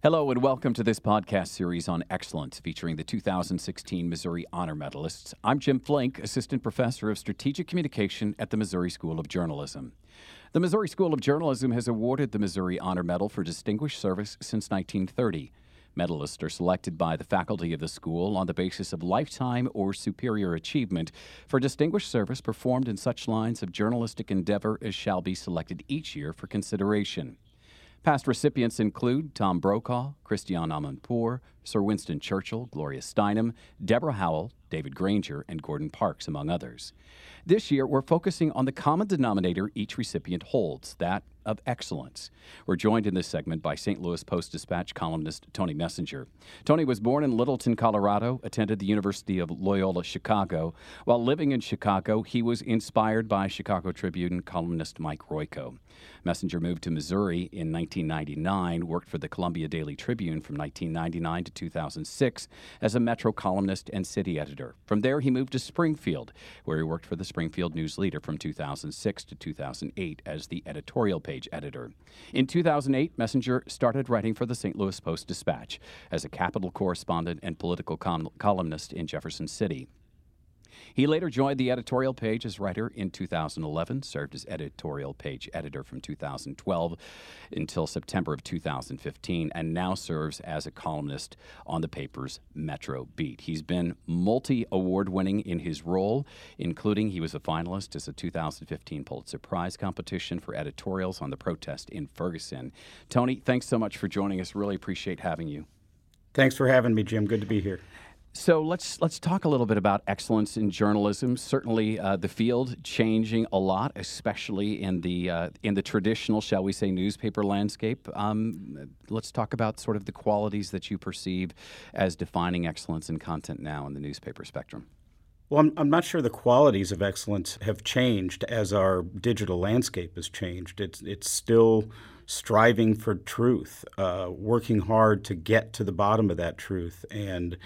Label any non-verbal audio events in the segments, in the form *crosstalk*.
Hello, and welcome to this podcast series on excellence featuring the 2016 Missouri Honor Medalists. I'm Jim Flink, Assistant Professor of Strategic Communication at the Missouri School of Journalism. The Missouri School of Journalism has awarded the Missouri Honor Medal for Distinguished Service since 1930. Medalists are selected by the faculty of the school on the basis of lifetime or superior achievement for distinguished service performed in such lines of journalistic endeavor as shall be selected each year for consideration. Past recipients include Tom Brokaw, Christiane Amanpour, Sir Winston Churchill, Gloria Steinem, Deborah Howell, David Granger, and Gordon Parks, among others. This year, we're focusing on the common denominator each recipient holds that of excellence. We're joined in this segment by St. Louis Post Dispatch columnist Tony Messenger. Tony was born in Littleton, Colorado, attended the University of Loyola Chicago. While living in Chicago, he was inspired by Chicago Tribune columnist Mike Royko. Messenger moved to Missouri in 1999, worked for the Columbia Daily Tribune from 1999 to 2006 as a Metro columnist and city editor. From there, he moved to Springfield, where he worked for the Springfield News Leader from 2006 to 2008 as the editorial page editor. In 2008, Messenger started writing for the St. Louis Post Dispatch as a capital correspondent and political com- columnist in Jefferson City. He later joined the editorial page as writer in 2011, served as editorial page editor from 2012 until September of 2015, and now serves as a columnist on the paper's Metro Beat. He's been multi award winning in his role, including he was a finalist as a 2015 Pulitzer Prize competition for editorials on the protest in Ferguson. Tony, thanks so much for joining us. Really appreciate having you. Thanks for having me, Jim. Good to be here. So let's let's talk a little bit about excellence in journalism. Certainly, uh, the field changing a lot, especially in the uh, in the traditional, shall we say, newspaper landscape. Um, let's talk about sort of the qualities that you perceive as defining excellence in content now in the newspaper spectrum. Well, I'm, I'm not sure the qualities of excellence have changed as our digital landscape has changed. It's it's still striving for truth, uh, working hard to get to the bottom of that truth, and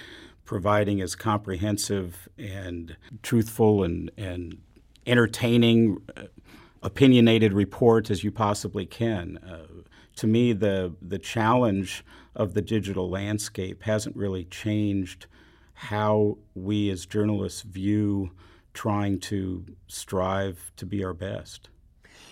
providing as comprehensive and truthful and, and entertaining, uh, opinionated report as you possibly can. Uh, to me, the, the challenge of the digital landscape hasn't really changed how we as journalists view trying to strive to be our best.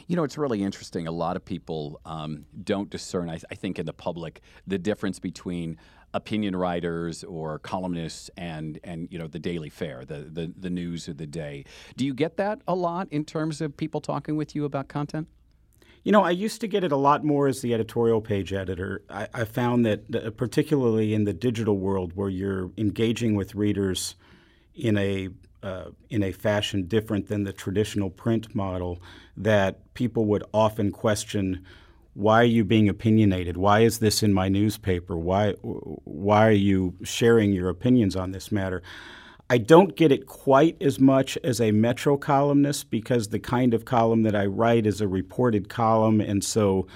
You know, it's really interesting. A lot of people um, don't discern, I, I, think, in the public, the difference between opinion writers or columnists and and you know the daily fare, the, the the news of the day. Do you get that a lot in terms of people talking with you about content? You know, I used to get it a lot more as the editorial page editor. I, I found that, particularly in the digital world, where you're engaging with readers in a uh, in a fashion different than the traditional print model, that people would often question why are you being opinionated? Why is this in my newspaper? Why why are you sharing your opinions on this matter? I don't get it quite as much as a Metro columnist because the kind of column that I write is a reported column, and so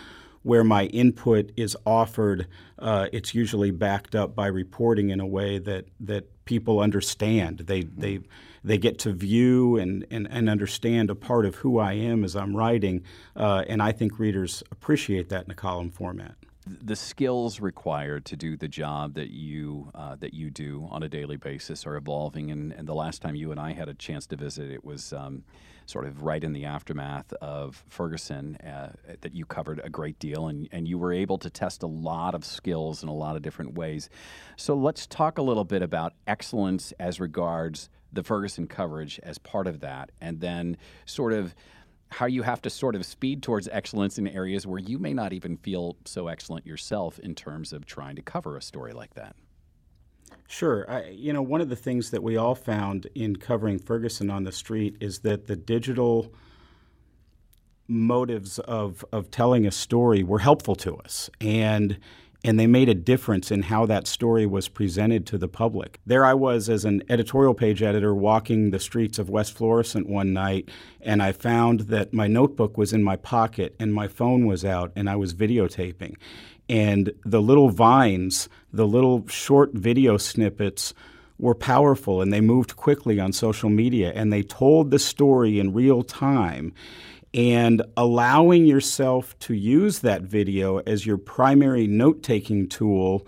where my input is offered, uh, it's usually backed up by reporting in a way that that people understand. They they they get to view and, and, and understand a part of who I am as I'm writing, uh, and I think readers appreciate that in a column format the skills required to do the job that you uh, that you do on a daily basis are evolving. And, and, the last time you and I had a chance to visit, it was um, sort of right in the aftermath of Ferguson uh, that you covered a great deal, and, and you were able to test a lot of skills in a lot of different ways. So let's talk a little bit about excellence as regards the Ferguson coverage as part of that, and then sort of how you have to sort of speed towards excellence in areas where you may not even feel so excellent yourself in terms of trying to cover a story like that. Sure. I, you know, one of the things that we all found in covering Ferguson on the street is that the digital motives of, of telling a story were helpful to us. And and they made a difference in how that story was presented to the public. There I was as an editorial page editor walking the streets of West Florissant one night, and I found that my notebook was in my pocket and my phone was out, and I was videotaping. And the little vines, the little short video snippets, were powerful and they moved quickly on social media and they told the story in real time and allowing yourself to use that video as your primary note taking tool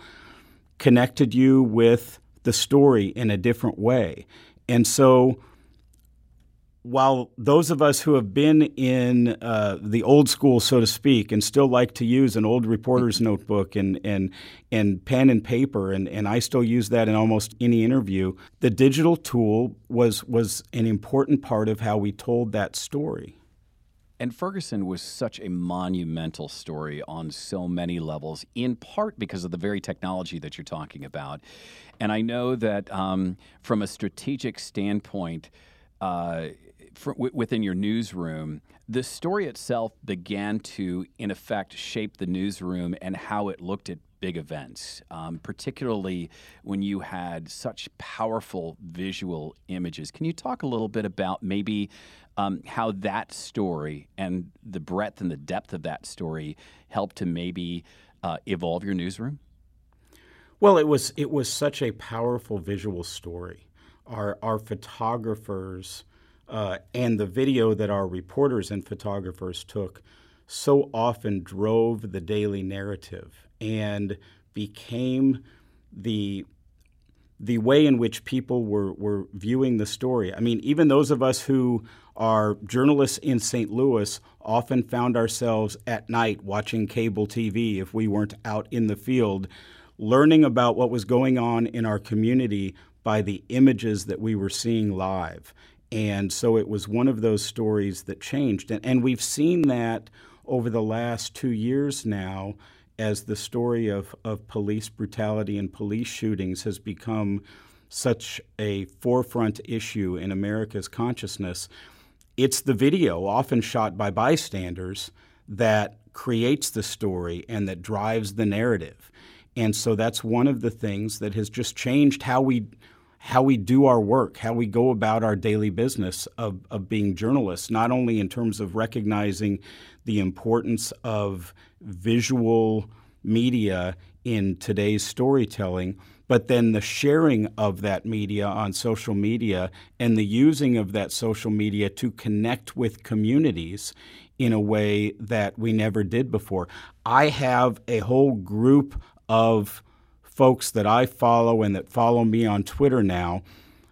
connected you with the story in a different way. And so, while those of us who have been in uh, the old school, so to speak, and still like to use an old reporter's notebook and, and, and pen and paper, and, and I still use that in almost any interview, the digital tool was, was an important part of how we told that story. And Ferguson was such a monumental story on so many levels, in part because of the very technology that you're talking about. And I know that um, from a strategic standpoint, uh, for, w- within your newsroom, the story itself began to, in effect, shape the newsroom and how it looked at big events, um, particularly when you had such powerful visual images. Can you talk a little bit about maybe um, how that story and the breadth and the depth of that story helped to maybe uh, evolve your newsroom? Well, it was it was such a powerful visual story. Our our photographers uh, and the video that our reporters and photographers took so often drove the daily narrative and became the the way in which people were, were viewing the story. I mean, even those of us who are journalists in St. Louis often found ourselves at night watching cable TV if we weren't out in the field, learning about what was going on in our community by the images that we were seeing live. And so it was one of those stories that changed. And, and we've seen that over the last two years now as the story of, of police brutality and police shootings has become such a forefront issue in America's consciousness. It's the video, often shot by bystanders, that creates the story and that drives the narrative. And so that's one of the things that has just changed how we how we do our work, how we go about our daily business of, of being journalists, not only in terms of recognizing the importance of visual media in today's storytelling, but then the sharing of that media on social media and the using of that social media to connect with communities in a way that we never did before. I have a whole group of folks that I follow and that follow me on Twitter now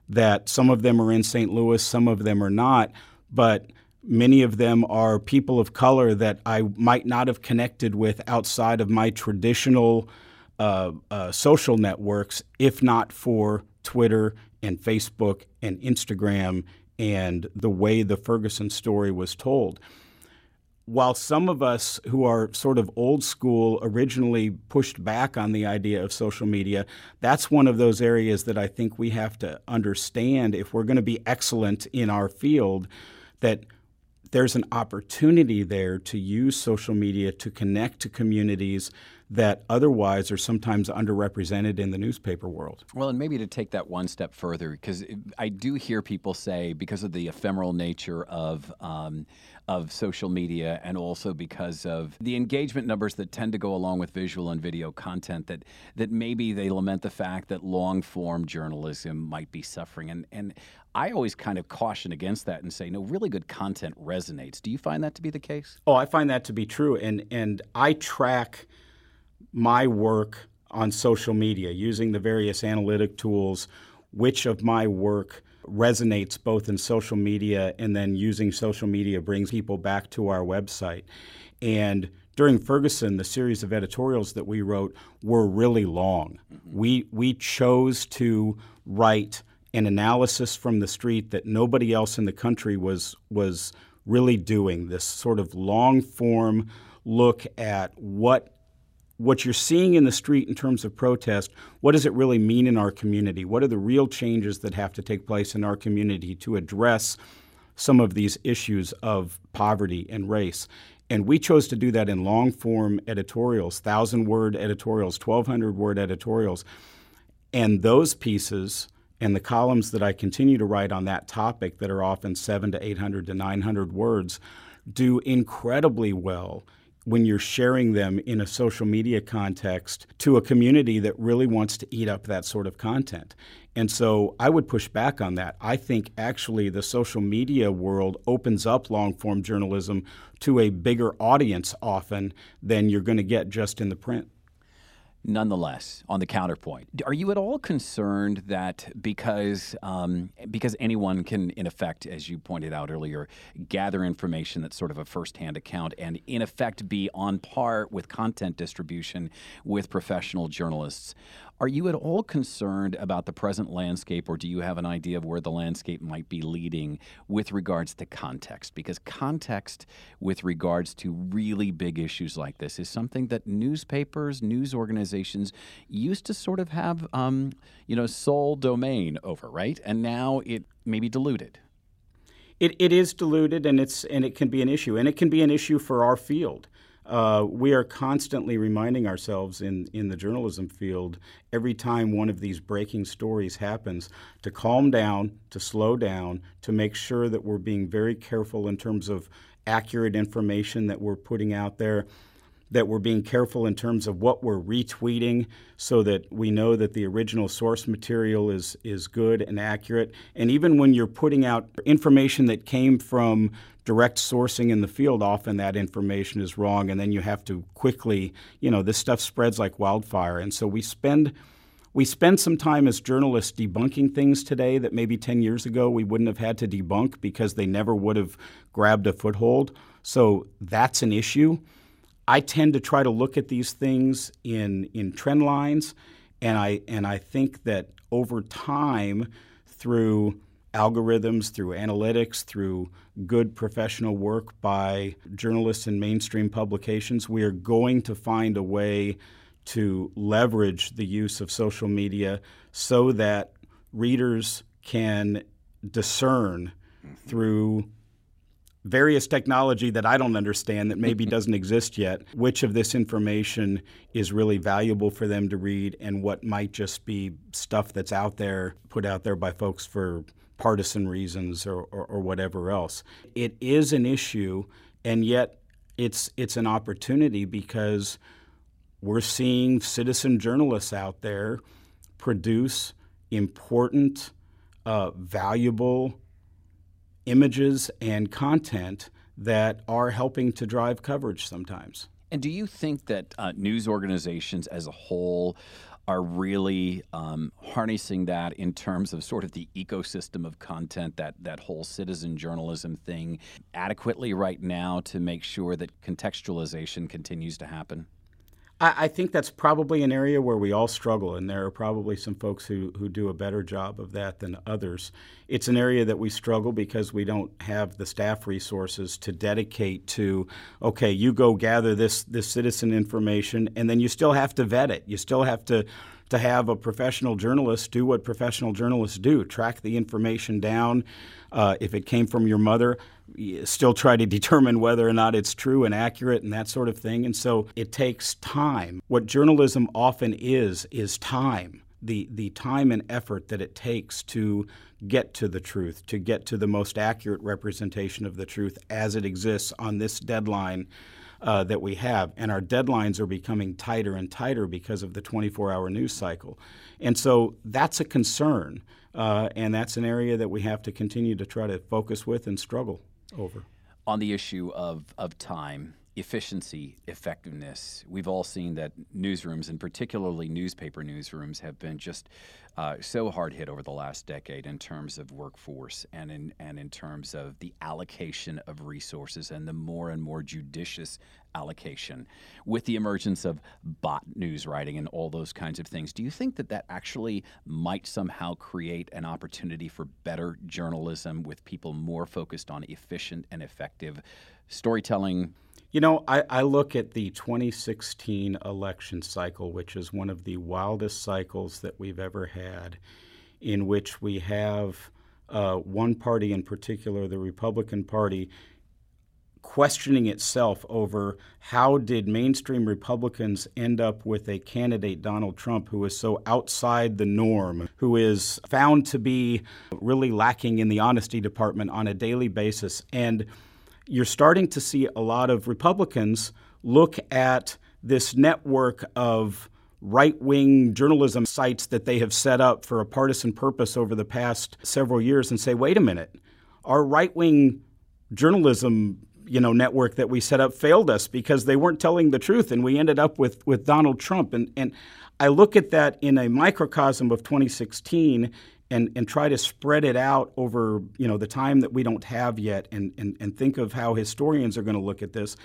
that some of them are in St. Louis, some of them are not, but many of them are people of color that I might not have connected with outside of my traditional uh, uh, social networks, if not for Twitter and Facebook and Instagram and the way the Ferguson story was told. While some of us who are sort of old school originally pushed back on the idea of social media, that's one of those areas that I think we have to understand if we're going to be excellent in our field that there's an opportunity there to use social media to connect to communities that otherwise are sometimes underrepresented in the newspaper world. Well, and maybe to take that one step further, because I do hear people say, because of the ephemeral nature of um, of social media, and also because of the engagement numbers that tend to go along with visual and video content, that that maybe they lament the fact that long form journalism might be suffering. And and I always kind of caution against that and say, no, really good content resonates. Do you find that to be the case? Oh, I find that to be true, and and I track my work on social media using the various analytic tools, which of my work resonates both in social media and then using social media brings people back to our website. And during Ferguson, the series of editorials that we wrote were really long. Mm-hmm. We, we chose to write an analysis from the street that nobody else in the country was, was really doing this sort of long form look at what what you're seeing in the street in terms of protest, what does it really mean in our community? What are the real changes that have to take place in our community to address some of these issues of poverty and race? And we chose to do that in long form editorials, 1,000 word editorials, 1,200 word editorials. And those pieces and the columns that I continue to write on that topic, that are often seven to 800 to 900 words, do incredibly well when you're sharing them in a social media context to a community that really wants to eat up that sort of content. And so I would push back on that. I think actually the social media world opens up long form journalism to a bigger audience often than you're going to get just in the print. Nonetheless, on the counterpoint, are you at all concerned that because um, because anyone can, in effect, as you pointed out earlier, gather information that's sort of a first-hand account and in effect be on par with content distribution with professional journalists? Are you at all concerned about the present landscape, or do you have an idea of where the landscape might be leading with regards to context? Because context with regards to really big issues like this is something that newspapers, news organizations used to sort of have, um, you know, sole domain over, right? And now it may be diluted. It, it is diluted, and it's and it can be an issue, and it can be an issue for our field. Uh, we are constantly reminding ourselves in, in the journalism field every time one of these breaking stories happens to calm down, to slow down, to make sure that we're being very careful in terms of accurate information that we're putting out there that we're being careful in terms of what we're retweeting so that we know that the original source material is, is good and accurate. And even when you're putting out information that came from direct sourcing in the field, often that information is wrong. And then you have to quickly, you know, this stuff spreads like wildfire. And so we spend we spend some time as journalists debunking things today that maybe 10 years ago we wouldn't have had to debunk because they never would have grabbed a foothold. So that's an issue. I tend to try to look at these things in in trend lines, and I and I think that over time, through algorithms, through analytics, through good professional work by journalists in mainstream publications, we are going to find a way to leverage the use of social media so that readers can discern through various technology that I don't understand that maybe *laughs* doesn't exist yet, which of this information is really valuable for them to read and what might just be stuff that's out there, put out there by folks for partisan reasons or, or, or whatever else. It is an issue, and yet it's, it's an opportunity because we're seeing citizen journalists out there produce important, uh, valuable, images and content that are helping to drive coverage sometimes. And do you think that uh, news organizations as a whole are really um, harnessing that in terms of sort of the ecosystem of content, that, that whole citizen journalism thing, adequately right now to make sure that contextualization continues to happen? I, I, think that's probably an area where we all struggle, and there are probably some folks who, who do a better job of that than others. It's an area that we struggle because we don't have the staff resources to dedicate to, okay, you go gather this, this citizen information, and then you still have to vet it. You still have to to have a professional journalist do what professional journalists do track the information down. Uh, if it came from your mother, still try to determine whether or not it's true and accurate and that sort of thing. And so it takes time. What journalism often is, is time. The, the time and effort that it takes to get to the truth, to get to the most accurate representation of the truth as it exists on this deadline uh, that we have. And our deadlines are becoming tighter and tighter because of the 24 hour news cycle. And so that's a concern. Uh, and that's an area that we have to continue to try to focus with and struggle over. On the issue of, of time, efficiency, effectiveness, we've all seen that newsrooms, and particularly newspaper newsrooms, have been just uh, so hard hit over the last decade in terms of workforce and in and in terms of the allocation of resources and the more and more judicious allocation with the emergence of bot news writing and all those kinds of things. Do you think that that actually might somehow create an opportunity for better journalism with people more focused on efficient and effective storytelling? You know, I, I, look at the 2016 election cycle, which is one of the wildest cycles that we've ever had, in which we have uh, one party in particular, the Republican Party, questioning itself over how did mainstream Republicans end up with a candidate, Donald Trump, who is so outside the norm, who is found to be really lacking in the honesty department on a daily basis. And you're starting to see a lot of Republicans look at this network of right wing journalism sites that they have set up for a partisan purpose over the past several years and say, wait a minute, our right wing journalism you know network that we set up failed us because they weren't telling the truth and we ended up with with Donald Trump. And and I look at that in a microcosm of 2016 and, and try to spread it out over you know the time that we don't have yet and, and, and think of how historians are going to look at this.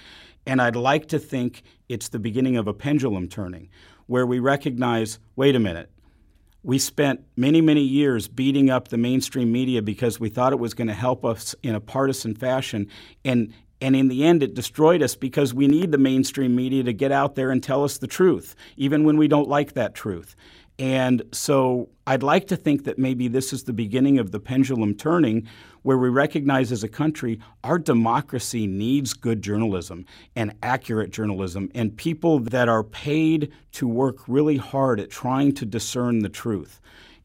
And I'd like to think it's the beginning of a pendulum turning where we recognize wait a minute, we spent many, many years beating up the mainstream media because we thought it was going to help us in a partisan fashion. And, and in the end, it destroyed us because we need the mainstream media to get out there and tell us the truth, even when we don't like that truth. And so I'd like to think that maybe this is the beginning of the pendulum turning where we recognize as a country our democracy needs good journalism and accurate journalism and people that are paid to work really hard at trying to discern the truth.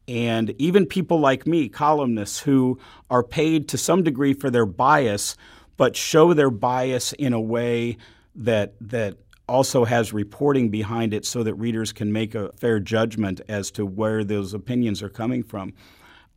And even people like me, columnists, who are paid to some degree for their bias, but show their bias in a way that that also has reporting behind it so that readers can make a fair judgment as to where those opinions are coming from.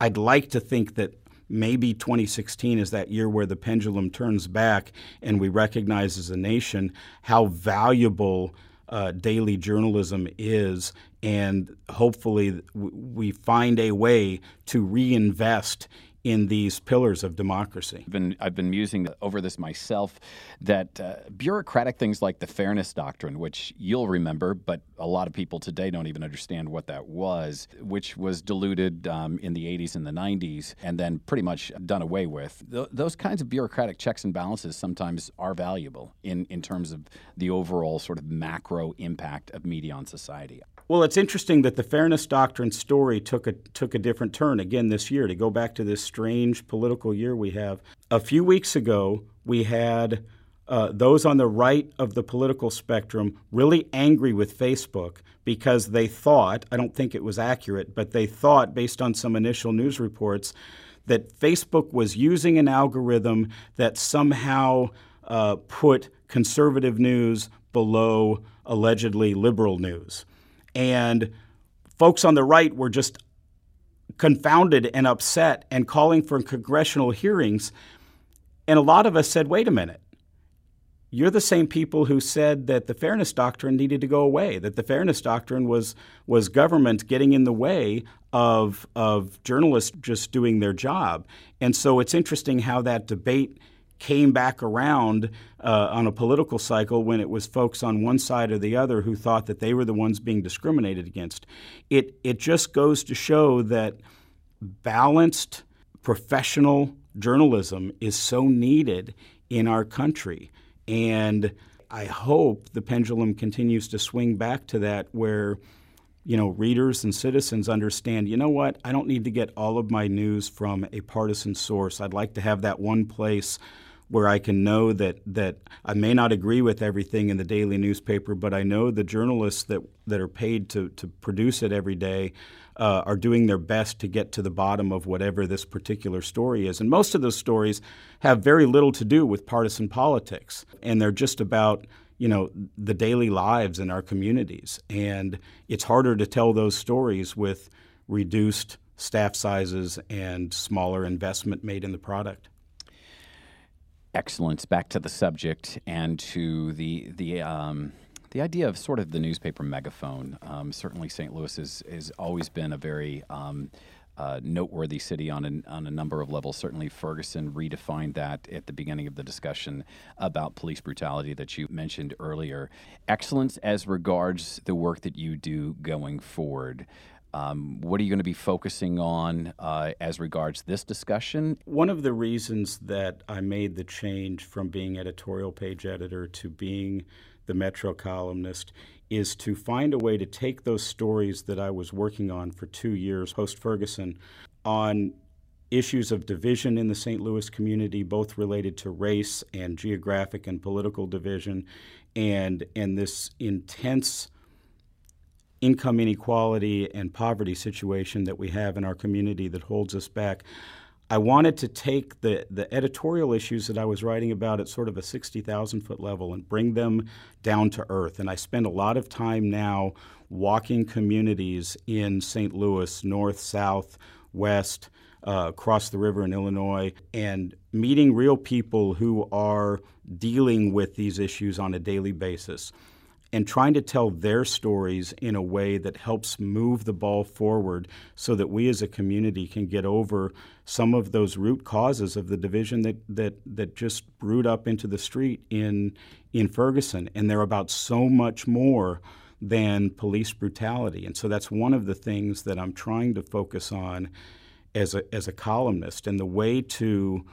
I'd like to think that maybe 2016 is that year where the pendulum turns back and we recognize as a nation how valuable uh, daily journalism is, and hopefully we find a way to reinvest in these pillars of democracy. I've been, I've been musing over this myself that uh, bureaucratic things like the Fairness Doctrine, which you'll remember, but a lot of people today don't even understand what that was, which was diluted um, in the 80s and the 90s and then pretty much done away with. Th- those kinds of bureaucratic checks and balances sometimes are valuable in, in terms of the overall sort of macro impact of media on society. Well, it's interesting that the fairness doctrine story took a took a different turn again this year. To go back to this strange political year we have, a few weeks ago we had uh, those on the right of the political spectrum really angry with Facebook because they thought I don't think it was accurate, but they thought based on some initial news reports that Facebook was using an algorithm that somehow uh, put conservative news below allegedly liberal news. And folks on the right were just confounded and upset and calling for congressional hearings. And a lot of us said, wait a minute. You're the same people who said that the fairness doctrine needed to go away, that the fairness doctrine was, was government getting in the way of, of journalists just doing their job. And so it's interesting how that debate came back around uh, on a political cycle when it was folks on one side or the other who thought that they were the ones being discriminated against. It, it just goes to show that balanced professional journalism is so needed in our country. And I hope the pendulum continues to swing back to that where you know, readers and citizens understand, you know what, I don't need to get all of my news from a partisan source. I'd like to have that one place where I can know that that I may not agree with everything in the daily newspaper, but I know the journalists that that are paid to to produce it every day uh, are doing their best to get to the bottom of whatever this particular story is. And most of those stories have very little to do with partisan politics, and they're just about you know the daily lives in our communities. And it's harder to tell those stories with reduced staff sizes and smaller investment made in the product excellence back to the subject and to the the um, the idea of sort of the newspaper megaphone. Um, certainly, St. Louis has, has always been a very um, uh, noteworthy city on on a number of levels. Certainly, Ferguson redefined that at the beginning of the discussion about police brutality that you mentioned earlier. Excellence as regards the work that you do going forward. Um, what are you going to be focusing on uh, as regards this discussion? One of the reasons that I made the change from being editorial page editor to being the Metro columnist is to find a way to take those stories that I was working on for two years post Ferguson on issues of division in the St. Louis community, both related to race and geographic and political division, and, and this intense income inequality and poverty situation that we have in our community that holds us back. I wanted to take the, the editorial issues that I was writing about at sort of a 60,000 foot level and bring them down to earth. And I spend a lot of time now walking communities in St. Louis, north, south, west, uh, across the river in Illinois, and meeting real people who are dealing with these issues on a daily basis and trying to tell their stories in a way that helps move the ball forward so that we as a community can get over some of those root causes of the division that, that, that just brewed up into the street in, in Ferguson. And they're about so much more than police brutality. And so that's one of the things that I'm trying to focus on as a, as a columnist. And the way to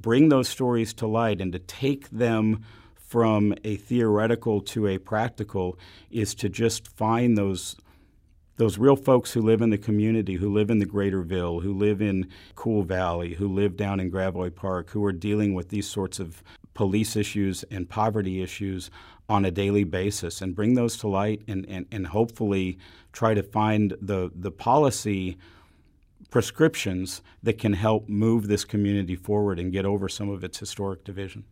bring those stories to light and to take them from a theoretical to a practical is to just find those those real folks who live in the community, who live in the Greater Ville, who live in Cool Valley, who live down in Gravois Park, who are dealing with these sorts of police issues and poverty issues on a daily basis and bring those to light and, and, and hopefully try to find the, the policy prescriptions that can help move this community forward and get over some of its historic division.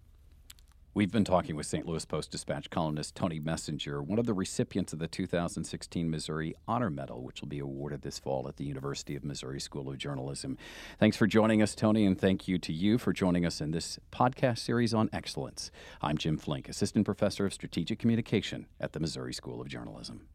We've been talking with St. Louis Post Dispatch columnist Tony Messenger, one of the recipients of the 2016 Missouri Honor Medal, which will be awarded this fall at the University of Missouri School of Journalism. Thanks for joining us, Tony, and thank you to you for joining us in this podcast series on excellence. I'm Jim Flink, Assistant Professor of Strategic Communication at the Missouri School of Journalism.